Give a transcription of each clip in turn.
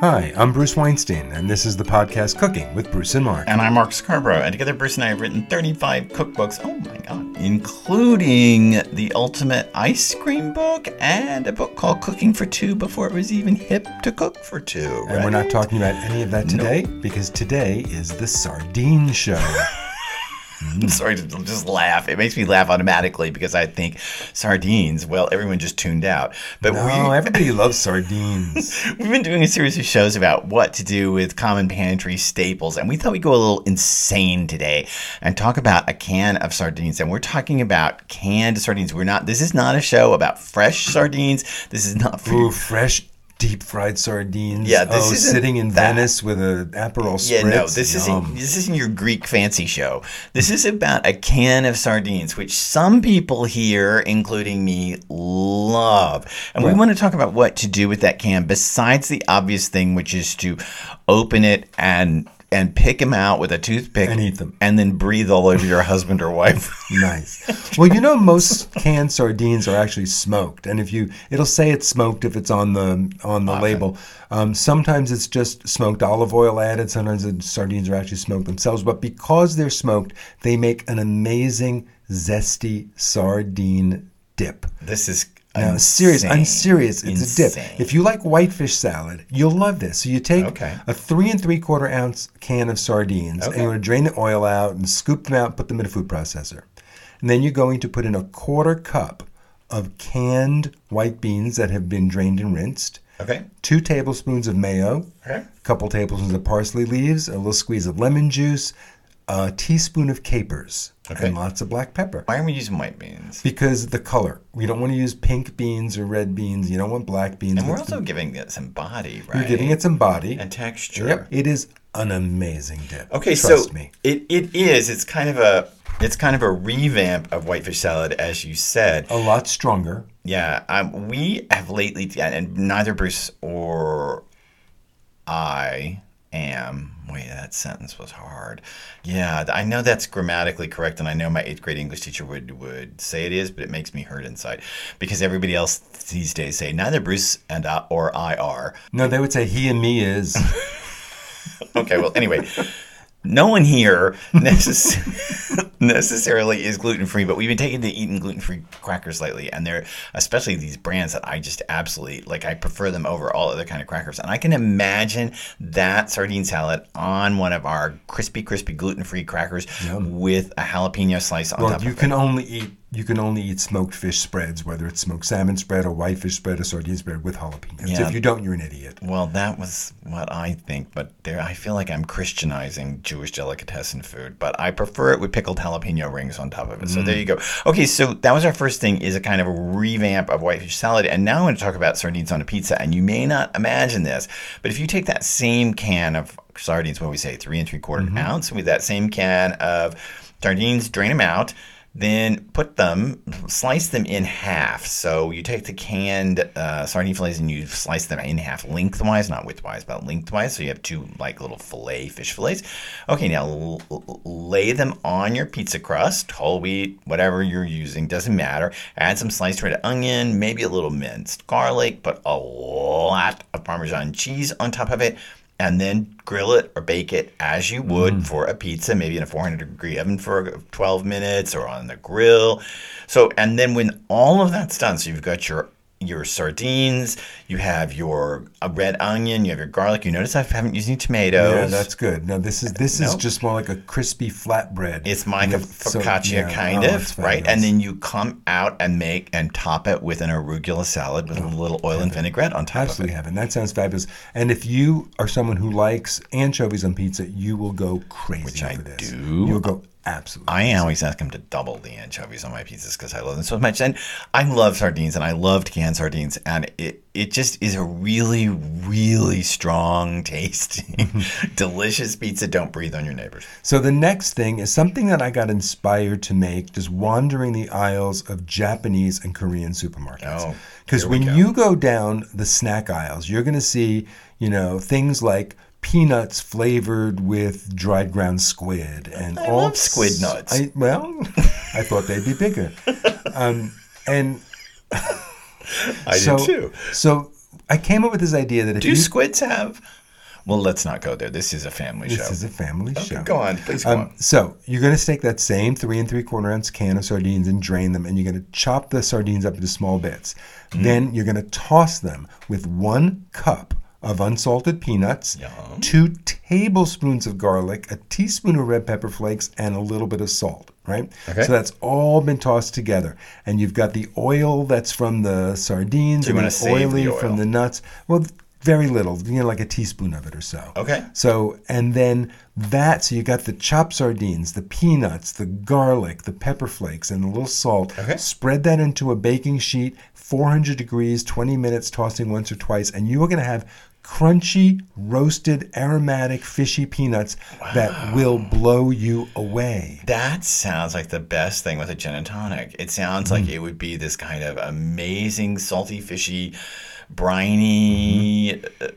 Hi, I'm Bruce Weinstein, and this is the podcast Cooking with Bruce and Mark. And I'm Mark Scarborough. And together, Bruce and I have written 35 cookbooks. Oh my God. Including the Ultimate Ice Cream book and a book called Cooking for Two before it was even hip to cook for two. And we're not talking about any of that today because today is the Sardine Show. I'm mm. sorry to just laugh. It makes me laugh automatically because I think sardines. Well, everyone just tuned out. But no, we, everybody loves sardines. we've been doing a series of shows about what to do with common pantry staples, and we thought we'd go a little insane today and talk about a can of sardines. And we're talking about canned sardines. We're not. This is not a show about fresh sardines. This is not Ooh, fresh deep fried sardines. Yeah, this oh, isn't sitting in that. Venice with a Aperol spritz. Yeah, no, this Yum. isn't this isn't your Greek fancy show. This is about a can of sardines, which some people here, including me, love. And we want to talk about what to do with that can, besides the obvious thing, which is to open it and and pick them out with a toothpick And eat them. and then breathe all over your husband or wife. Nice. Well, you know, most canned sardines are actually smoked, and if you, it'll say it's smoked if it's on the on the label. Um, sometimes it's just smoked olive oil added. Sometimes the sardines are actually smoked themselves. But because they're smoked, they make an amazing zesty sardine dip. this is Now, serious, I'm serious. It's a dip. If you like whitefish salad, you'll love this. So you take Okay. a three and three quarter ounce can of sardines, and Okay. you want to drain the oil out and scoop them out, and put them in a food processor, and then you're going to put in a quarter cup of canned white beans that have been drained and rinsed, Okay. two tablespoons of mayo, Okay. a couple tablespoons of parsley leaves, a little squeeze of lemon juice, a teaspoon of capers, Okay. and lots of black pepper. Why are we using white beans? Because the color. We don't want to use pink beans or red beans. You don't want black beans. And we're also the- giving it some body, right? you're giving it some body. and texture. Yep. It is an amazing dip. Okay, Trust so me. it, it is. It's kind of a it's kind of a revamp of whitefish salad, as you said. A lot stronger. Yeah, um, we have lately, and neither Bruce or I am. Wait, that sentence was hard. Yeah, I know that's grammatically correct, and I know my eighth grade English teacher would would say it is, but it makes me hurt inside because everybody else these days say neither Bruce and I, or I are. No, they would say he and me is. Okay, well, anyway, no one here necess- necessarily is gluten free, but we've been taking to eating gluten free crackers lately, and they're especially these brands that I just absolutely like. I prefer them over all other kind of crackers, and I can imagine that sardine salad on one of our crispy, crispy gluten free crackers with a jalapeno slice on well, top you can it. only eat you can only eat smoked fish spreads, whether it's smoked salmon spread or whitefish spread or sardine spread with jalapenos. Yeah. If you don't, you're an idiot. Well, that was what I think, but there I feel like I'm Christianizing Jewish delicatessen food, but I prefer it with pickled jalapeno rings on top of it. So there you go. Okay, so that was our first thing is a kind of a revamp of whitefish salad, and now I'm going to talk about sardines on a pizza. And you may not imagine this, but if you take that same can of sardines, what do we say, three and three quarter mm-hmm. ounce, with that same can of sardines, drain them out. Then put them, slice them in half. So you take the canned uh, sardine fillets and you slice them in half lengthwise, not widthwise, but lengthwise. So you have two like little fillet fish fillets. Okay, now l- lay them on your pizza crust, whole wheat, whatever you're using, doesn't matter. Add some sliced red onion, maybe a little minced garlic, put a lot of Parmesan cheese on top of it and then grill it or bake it as you would mm. for a pizza, maybe in a 400 degree oven for 12 minutes or on the grill. So, and then when all of that's done, so you've got your your sardines, you have your uh, red onion, you have your garlic. You notice I haven't used any tomatoes. Yeah, that's good. No, this is this is just more like a crispy flatbread. It's like a With- so- focaccia yeah. kind Oh, of, right? And then you come out and make and top it with an arugula salad with a little oil and vinaigrette on top of it. Absolutely heaven. That sounds fabulous. And if you are someone who likes anchovies on pizza, you will go crazy Which I for this. do. You'll go absolutely. I always ask him to double the anchovies on my pizzas because I love them so much. And I love sardines and I loved canned sardines. And it, it just is a really, really strong tasting, delicious pizza. Don't breathe on your neighbors. So the next thing is something that I got inspired to make just wandering the aisles of Japanese and Korean supermarkets. Oh, Because we when go. you go down the snack aisles, you're going to see, you know, things like peanuts flavored with dried ground squid and I all love squid nuts. I, well, I thought they'd be bigger. Um, and I so, did too. So I came up with this idea that if Do you squids have? Well, let's not go there. This is a family this show. This is a family Okay, show. go on, please go Um, on. so you're going to take that same three and three quarter ounce can of sardines and drain them, and you're going to chop the sardines up into small bits. Mm-hmm. Then you're going to toss them with one cup of unsalted peanuts, Yum. two tablespoons of garlic, a teaspoon of red pepper flakes, and a little bit of salt. Right. Okay. So that's all been tossed together, and you've got the oil that's from the sardines So and the save the oily from the nuts. Well, very little, you know, like a teaspoon of it or so. Okay. So, and then that, so you got the chopped sardines, the peanuts, the garlic, the pepper flakes, and a little salt. Okay. Spread that into a baking sheet, 400 degrees, 20 minutes, tossing once or twice, and you are going to have crunchy, roasted, aromatic, fishy peanuts that will blow you away. That sounds like the best thing with a gin and tonic. It sounds like Mm. it would be this kind of amazing, salty, fishy, briny, uh,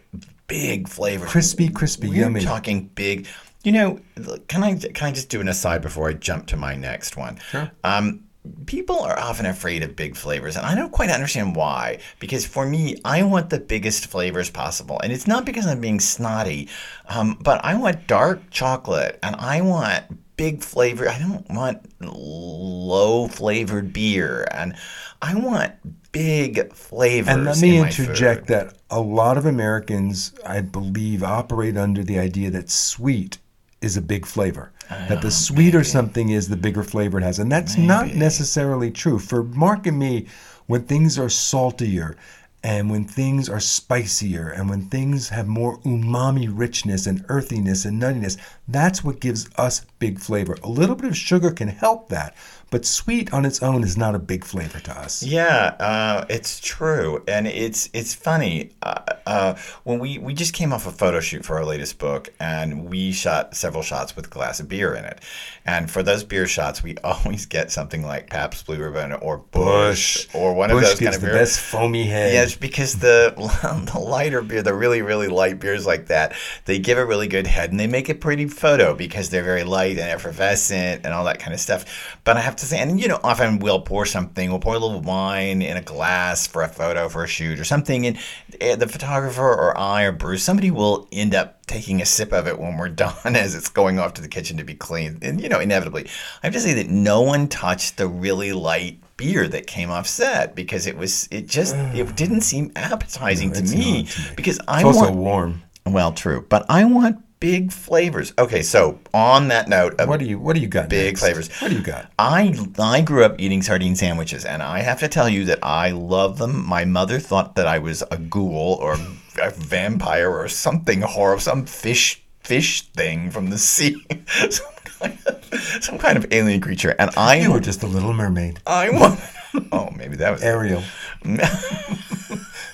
big flavor. Crispy, crispy, We're yummy. talking big. You know, can I can I just do an aside before I jump to my next one? Sure. Um, people are often afraid of big flavors, and I don't quite understand why. Because for me, I want the biggest flavors possible, and it's not because I'm being snotty, um, but I want dark chocolate, and I want big flavor. I don't want low flavored beer, and I want big flavors. And let me in interject food. that a lot of Americans, I believe, operate under the idea that sweet is a big flavor. That the sweeter something is, the bigger flavor it has. And that's not necessarily true. For Mark and me, when things are saltier and when things are spicier and when things have more umami richness and earthiness and nuttiness, that's what gives us big flavor. A little bit of sugar can help that, but sweet on its own is not a big flavor to us. Yeah, uh, it's true, and it's it's funny. Uh, uh, when we we just came off a photo shoot for our latest book, and we shot several shots with a glass of beer in it. And for those beer shots, we always get something like Pabst Blue Ribbon or Busch, or one Busch of those kind of the beer. best foamy head. Yes, because the the lighter beer, the really really light beers like that, they give a really good head and they make a pretty photo because they're very light and effervescent and all that kind of stuff. But I have to and you know, often we'll pour something, we'll pour a little wine in a glass for a photo for a shoot or something, and eh, the photographer or I or Bruce, somebody will end up taking a sip of it when we're done as it's going off to the kitchen to be cleaned. And you know, inevitably, I have to say that no one touched the really light beer that came off set because it was it just it didn't seem appetizing to, me not to me. because I It's also want warm. well true but I want big flavors okay so on that note of What do you What do you got? Big next? flavors. What do you got? I I grew up eating sardine sandwiches, and I have to tell you that I love them. My mother thought that I was a ghoul or a vampire or something horrible, some fish fish thing from the sea, some kind of some kind of alien creature. And I You were just a little mermaid, I want. Oh, maybe that was Ariel.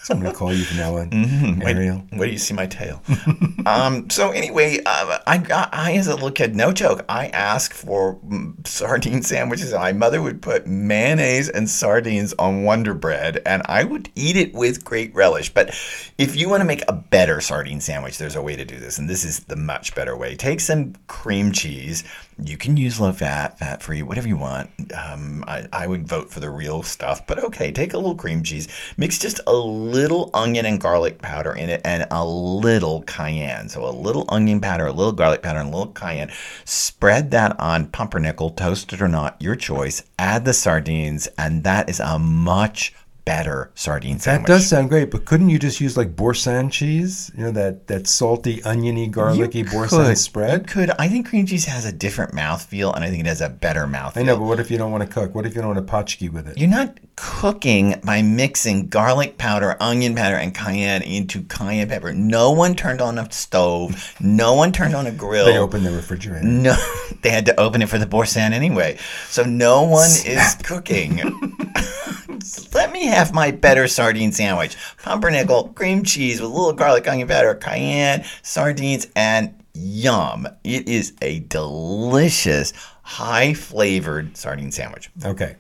so I'm gonna call you from now on, Mm-hmm. Ariel. Wait do you see my tail? um, so anyway, uh, I, I, I, as a little kid, no joke, I asked for sardine sandwiches. and My mother would put mayonnaise and sardines on Wonder Bread, and I would eat it with great relish. But if you want to make a better sardine sandwich, there's a way to do this, and this is the much better way. Take some cream cheese. You can use low fat, fat free, whatever you want. Um, I, I would vote for the real stuff, but okay, take a little cream cheese, mix just a little onion and garlic powder in it, and a little cayenne. So a little onion powder, a little garlic powder, and a little cayenne. Spread that on pumpernickel, toasted or not, your choice. Add the sardines, and that is a much better sardine That does sound great, but couldn't you just use like Boursin cheese? You know that that salty, oniony, garlicky Boursin could. You spread. could. I think cream cheese has a different mouthfeel, and I think it has a better mouthfeel. I know, but what if you don't want to cook? What if you don't want to potchki with it? You're not cooking by mixing garlic powder, onion powder, and cayenne into cayenne pepper. No one turned on a stove. No one turned on a grill. They opened the refrigerator. No, they had to open it for the boursin anyway. So no one is cooking. Let me have my better sardine sandwich. Pumpernickel, cream cheese with a little garlic, onion powder, cayenne, sardines, and yum. It is a delicious, high flavored sardine sandwich. Okay.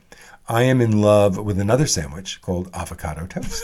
I am in love with another sandwich called avocado toast.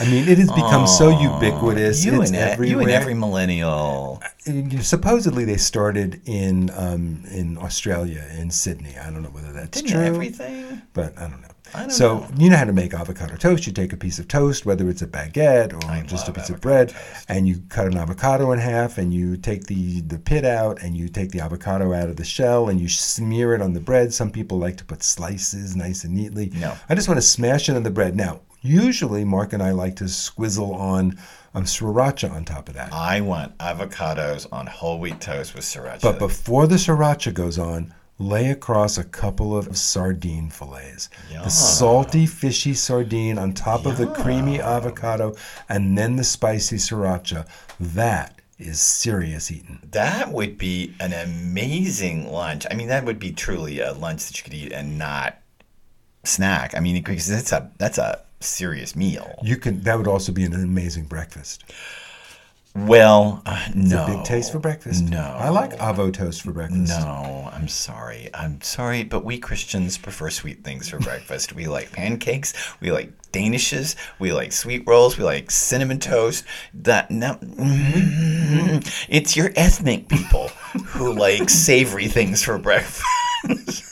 I mean, it has become so ubiquitous. You it's and, everywhere. you and every millennial. Uh, Supposedly, they started in um, in Australia, in Sydney. I don't know whether that's Didn't true, everything? but I don't know. I so know. you know how to make avocado toast. You take a piece of toast, whether it's a baguette or just a piece of bread, toast. and you cut an avocado in half, and you take the the pit out, and you take the avocado out of the shell, and you smear it on the bread. Some people like to put slices nice and neatly. No. I just want to smash it on the bread. Now, usually Mark and I like to squizzle on um, sriracha on top of that. I want avocados on whole wheat toast with sriracha. But before the sriracha goes on, lay across a couple of sardine fillets. Yeah. The salty, fishy sardine on top of the creamy avocado, and then the spicy sriracha. That is serious eating. That would be an amazing lunch. I mean, that would be truly a lunch that you could eat and not snack. I mean, because that's a that's a serious meal. You can. That would also be an amazing breakfast. Well, uh, no. Big taste for breakfast. No. I like avo toast for breakfast. No, I'm sorry. I'm sorry, but we Christians prefer sweet things for breakfast. We like pancakes. We like danishes. We like sweet rolls. We like cinnamon toast. That no, it's your ethnic people who like savory things for breakfast.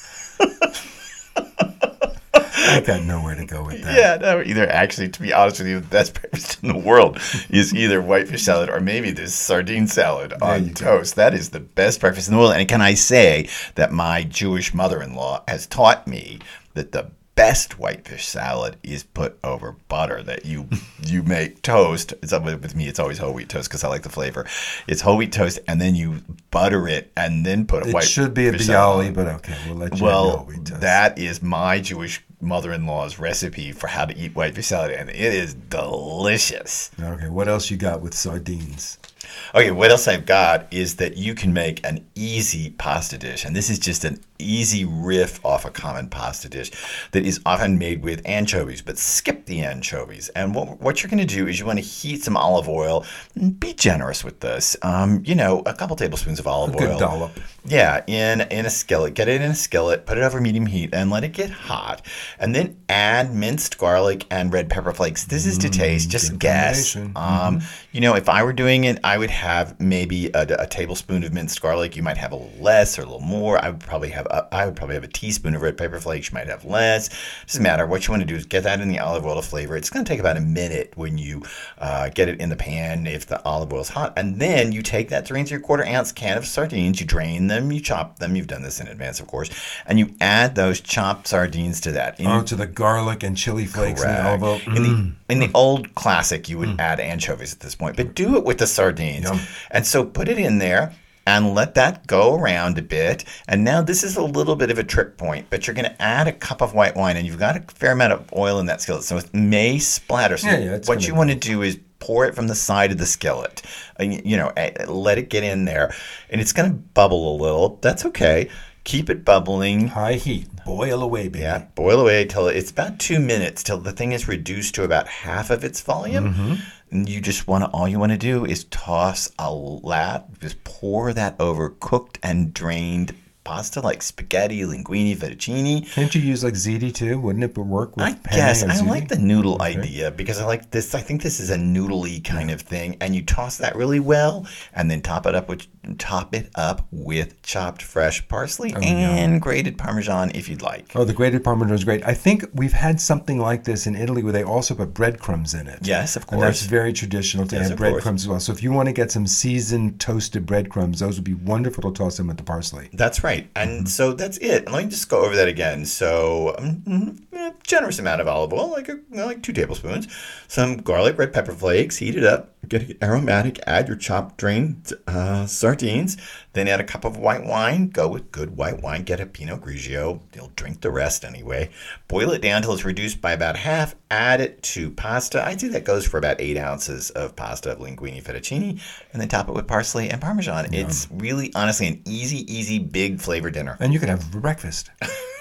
I got nowhere to go with that. Yeah, no, either actually, to be honest with you, the best breakfast in the world is either whitefish salad or maybe this sardine salad on you go. toast. That is the best breakfast in the world. And can I say that my Jewish mother in law has taught me that the best whitefish salad is put over butter that you you make toast. It's with me. It's always whole wheat toast because i like the flavor. It's whole wheat toast and then you butter it and then put a It white It should be a fish salad on. bialy, but okay, we'll let you well, that is my Jewish mother-in-law's recipe for how to eat whitefish salad, and it is delicious. Okay, what else you got with sardines? Okay, what else I've got is that you can make an easy pasta dish, and this is just an easy riff off a common pasta dish that is often made with anchovies, but skip the anchovies. And what, what you're going to do is you want to heat some olive oil. Be generous with this. Um, you know, a couple tablespoons of olive Good oil. dollop. Yeah, in in a skillet. Get it in a skillet, put it over medium heat, and let it get hot. And then add minced garlic and red pepper flakes. This is to taste. Just good guess. Um, you know, if I were doing it, I would have maybe a, a tablespoon of minced garlic. You might have a little less or a little more. I would probably have a, I would probably have a teaspoon of red pepper flakes. You might have less. Doesn't hmm. matter. What you want to do is get that in the olive oil to flavor. It's going to take about a minute when you uh, get it in the pan if the olive oil is hot, and then you take that three and three quarter ounce can of sardines. You drain them. You chop them. You've done this in advance, of course, and you add those chopped sardines to that. In- Oh, to the garlic and chili flakes and the olive oil. in the mm. in the old classic, you would mm. add anchovies at this point, but do it with the sardines. Yum. And so put it in there and let that go around a bit. And now this is a little bit of a trick point, but you're going to add a cup of white wine, and you've got a fair amount of oil in that skillet, so it may splatter. So Yeah, yeah, what you want to do is pour it from the side of the skillet. Uh, You know, let it get in there, and it's going to bubble a little. That's okay. Keep it bubbling. High heat. Boil away, baby. Yeah, boil away till it's about two minutes till the thing is reduced to about half of its volume. Mm-hmm. You just want to, all you want to do is toss a lap, just pour that over cooked and drained pasta like spaghetti, linguine, fettuccine. Can't you use like ziti too? Wouldn't it work with I penne guess I ziti? like the noodle idea because I like this. I think this is a noodly kind of thing, and you toss that really well, and then top it up with top it up with chopped fresh parsley oh, and grated parmesan if you'd like. Oh, the grated parmesan is great. I think we've had something like this in Italy where they also put breadcrumbs in it. Yes, of course. And that's very traditional to Yes, add breadcrumbs as well. So if you want to get some seasoned toasted breadcrumbs, those would be wonderful to toss in with the parsley. That's right. And Mm-hmm. so that's it. And let me just go over that again. So, um, mm, a generous amount of olive oil, like a, like two tablespoons. Some garlic, red pepper flakes. Heat it up. Get it aromatic. Add your chopped drained uh, sardines. Then add a cup of white wine. Go with good white wine. Get a Pinot Grigio. You'll drink the rest anyway. Boil it down till it's reduced by about half. Add it to pasta. I'd say that goes for about eight ounces of pasta of linguine fettuccine, and then top it with parsley and parmesan. It's really, honestly, an easy, easy, big flavor dinner And you can have it for breakfast.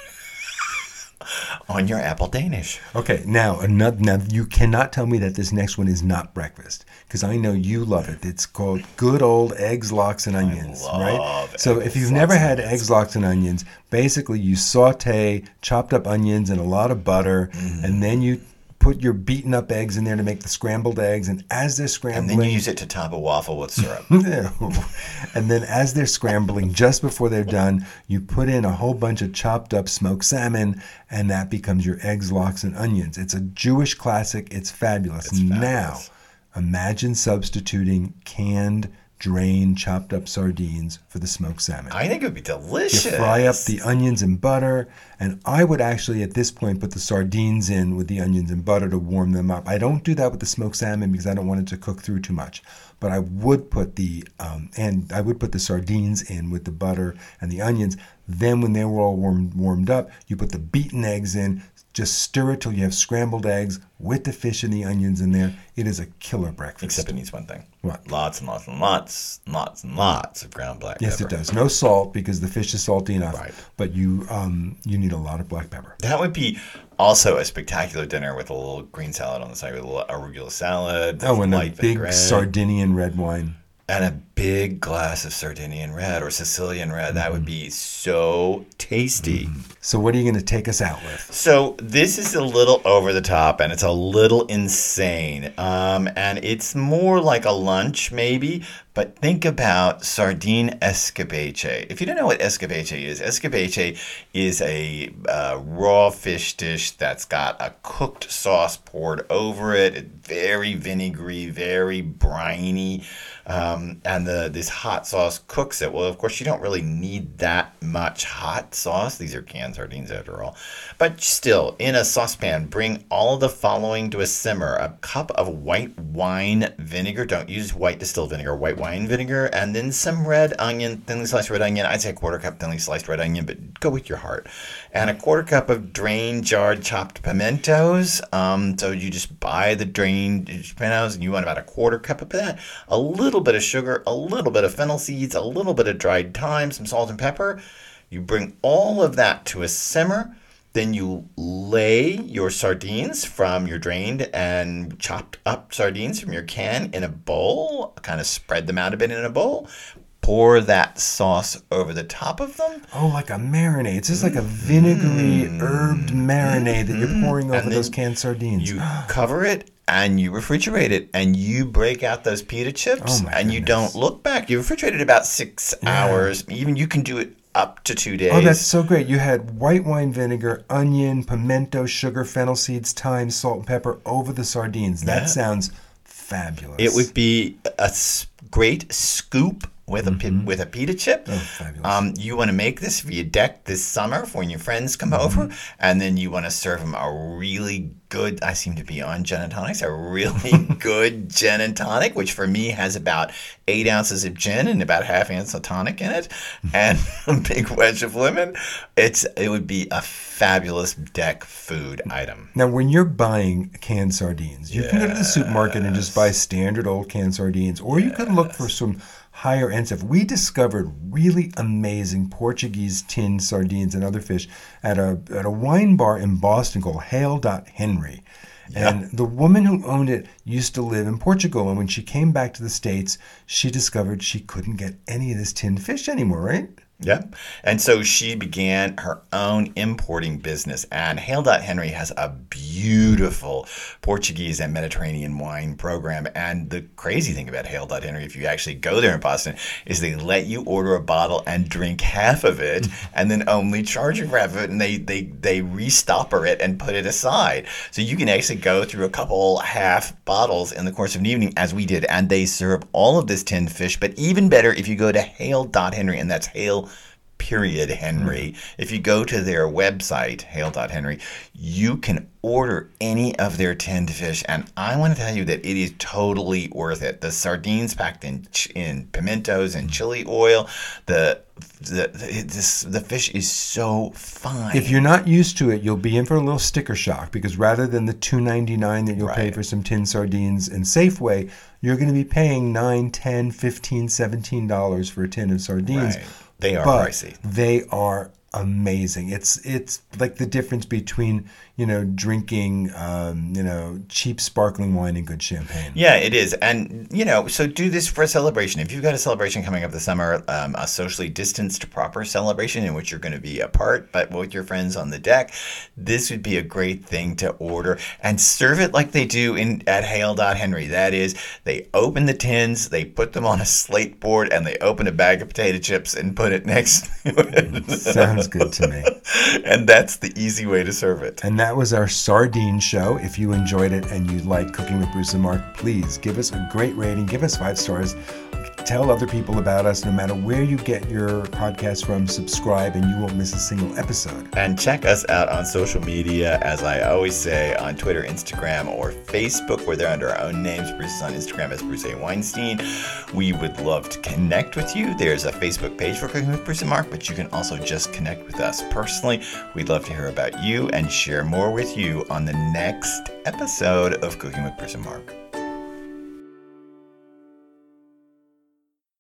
on your apple Danish. Okay, now another. Now you cannot tell me that this next one is not breakfast because I know you love it. It's called good old eggs, lox, and onions, right? So if you've never had eggs, lox, and onions, basically you saute chopped up onions and a lot of butter, Mm-hmm. and then you put your beaten up eggs in there to make the scrambled eggs, and as they're scrambling, And then you use it to top a waffle with syrup. and then as they're scrambling, just before they're done, you put in a whole bunch of chopped up smoked salmon, and that becomes your eggs, lox, and onions. It's a Jewish classic. It's fabulous. Now, fabulous. imagine substituting canned, drained, chopped up sardines for the smoked salmon. I think it would be delicious. You fry up the onions and butter, and I would actually at this point put the sardines in with the onions and butter to warm them up. I don't do that with the smoked salmon because I don't want it to cook through too much. But I would put the um, and I would put the sardines in with the butter and the onions. Then when they were all warmed warmed up, you put the beaten eggs in. Just stir it till you have scrambled eggs with the fish and the onions in there. It is a killer breakfast. Except it needs one thing. What? Lots and lots and lots, lots and lots of ground black pepper. yes, pepper. it does. No salt because the fish is salty enough. Right. But you um, you need a lot of black pepper. That would be also a spectacular dinner with a little green salad on the side, with a little arugula salad, Oh, and a big vinaigrette, Sardinian red wine. And a big glass of Sardinian red or Sicilian red. That Mm-hmm. would be so tasty. So what are you going to take us out with? So this is a little over the top and it's a little insane. Um, and it's more like a lunch maybe, but think about sardine escabeche. If you don't know what escabeche is, escabeche is a uh, raw fish dish that's got a cooked sauce poured over it. It's very vinegary, very briny. Um, and the this hot sauce cooks it. Well, of course, you don't really need that much hot sauce. These are canned sardines after all. But still, in a saucepan, bring all the following to a simmer: a cup of white wine vinegar. Don't use white distilled vinegar, white wine vinegar, and then some red onion, thinly sliced red onion. I'd say a quarter cup thinly sliced red onion, but go with your heart. And a quarter cup of drained, jarred, chopped pimentos. Um, so you just buy the drained pimentos, and you want about a quarter cup of that. A little bit of sugar, a little bit of fennel seeds, a little bit of dried thyme, some salt and pepper. You bring all of that to a simmer. Then you lay your sardines from your drained and chopped up sardines from your can in a bowl. Kind of spread them out a bit in a bowl. Pour that sauce over the top of them. Oh, like a marinade. It's just like a vinegary mm-hmm. herbed marinade that you're mm-hmm. pouring over those canned sardines. You cover it and you refrigerate it and you break out those pita chips Oh and you don't look back. You refrigerate it about six hours. Even you can do it up to two days. Oh, that's so great. You had white wine vinegar, onion, pimento, sugar, fennel seeds, thyme, salt, and pepper over the sardines. That Yeah. sounds fabulous. It would be a great scoop with a with a pita chip. Mm-hmm. Oh. Um, you want to make this for your deck this summer for when your friends come Mm-hmm. over, and then you want to serve them a really good. I seem to be on gin and tonics. A really good gin and tonic, which for me has about eight ounces of gin and about half ounce of tonic in it, and a big wedge of lemon. It's it would be a fabulous deck food item. Now, when you're buying canned sardines, you can go to the supermarket and just buy standard old canned sardines, or you can look for some higher end stuff. We discovered really amazing Portuguese tinned sardines and other fish at a at a wine bar in Boston called Haley dot Henry. And the woman who owned it used to live in Portugal, and when she came back to the States, she discovered she couldn't get any of this tinned fish anymore, right? Yeah. And so she began her own importing business. And Haley Henry has a beautiful Portuguese and Mediterranean wine program. And the crazy thing about Haley Henry, if you actually go there in Boston, is they let you order a bottle and drink half of it and then only charge you for half of it. And they, they, they restopper it and put it aside. So you can actually go through a couple half bottles in the course of an evening, as we did. And they serve all of this tinned fish. But even better, if you go to Haley.Henry, and that's Haley period Henry. Mm-hmm. If you go to their website, haley.henry, you can order any of their tinned fish. And I want to tell you that it is totally worth it. The sardines packed in ch- in pimentos and mm-hmm. chili oil, the the the, this, the fish is so fine. If you're not used to it, you'll be in for a little sticker shock because rather than the two ninety nine that you'll pay for some tinned sardines in Safeway, you're going to be paying nine, ten, fifteen, seventeen dollars for a tin of sardines. Right. They are pricey. They are amazing. It's it's like the difference between you know, drinking, um, you know, cheap sparkling wine and good champagne. Yeah, it is. And, you know, so do this for a celebration. If you've got a celebration coming up this summer, um, a socially distanced, proper celebration in which you're going to be apart, but with your friends on the deck, this would be a great thing to order and serve it like they do in at Haley.Henry. That is, they open the tins, they put them on a slate board, and they open a bag of potato chips and put it next to it. Sounds good to me. and that's the easy way to serve it. And that was our sardine show. If you enjoyed it and you like Cooking with Bruce and Mark, please give us a great rating, give us five stars. Tell other people about us no matter where you get your podcast from. Subscribe and you won't miss a single episode. And check us out on social media, as I always say, on Twitter, Instagram, or Facebook, where they're under our own names. Bruce is on Instagram as Bruce A. Weinstein. We would love to connect with you. There's a Facebook page for Cooking with Bruce and Mark, but you can also just connect with us personally. We'd love to hear about you and share more with you on the next episode of Cooking with Bruce and Mark.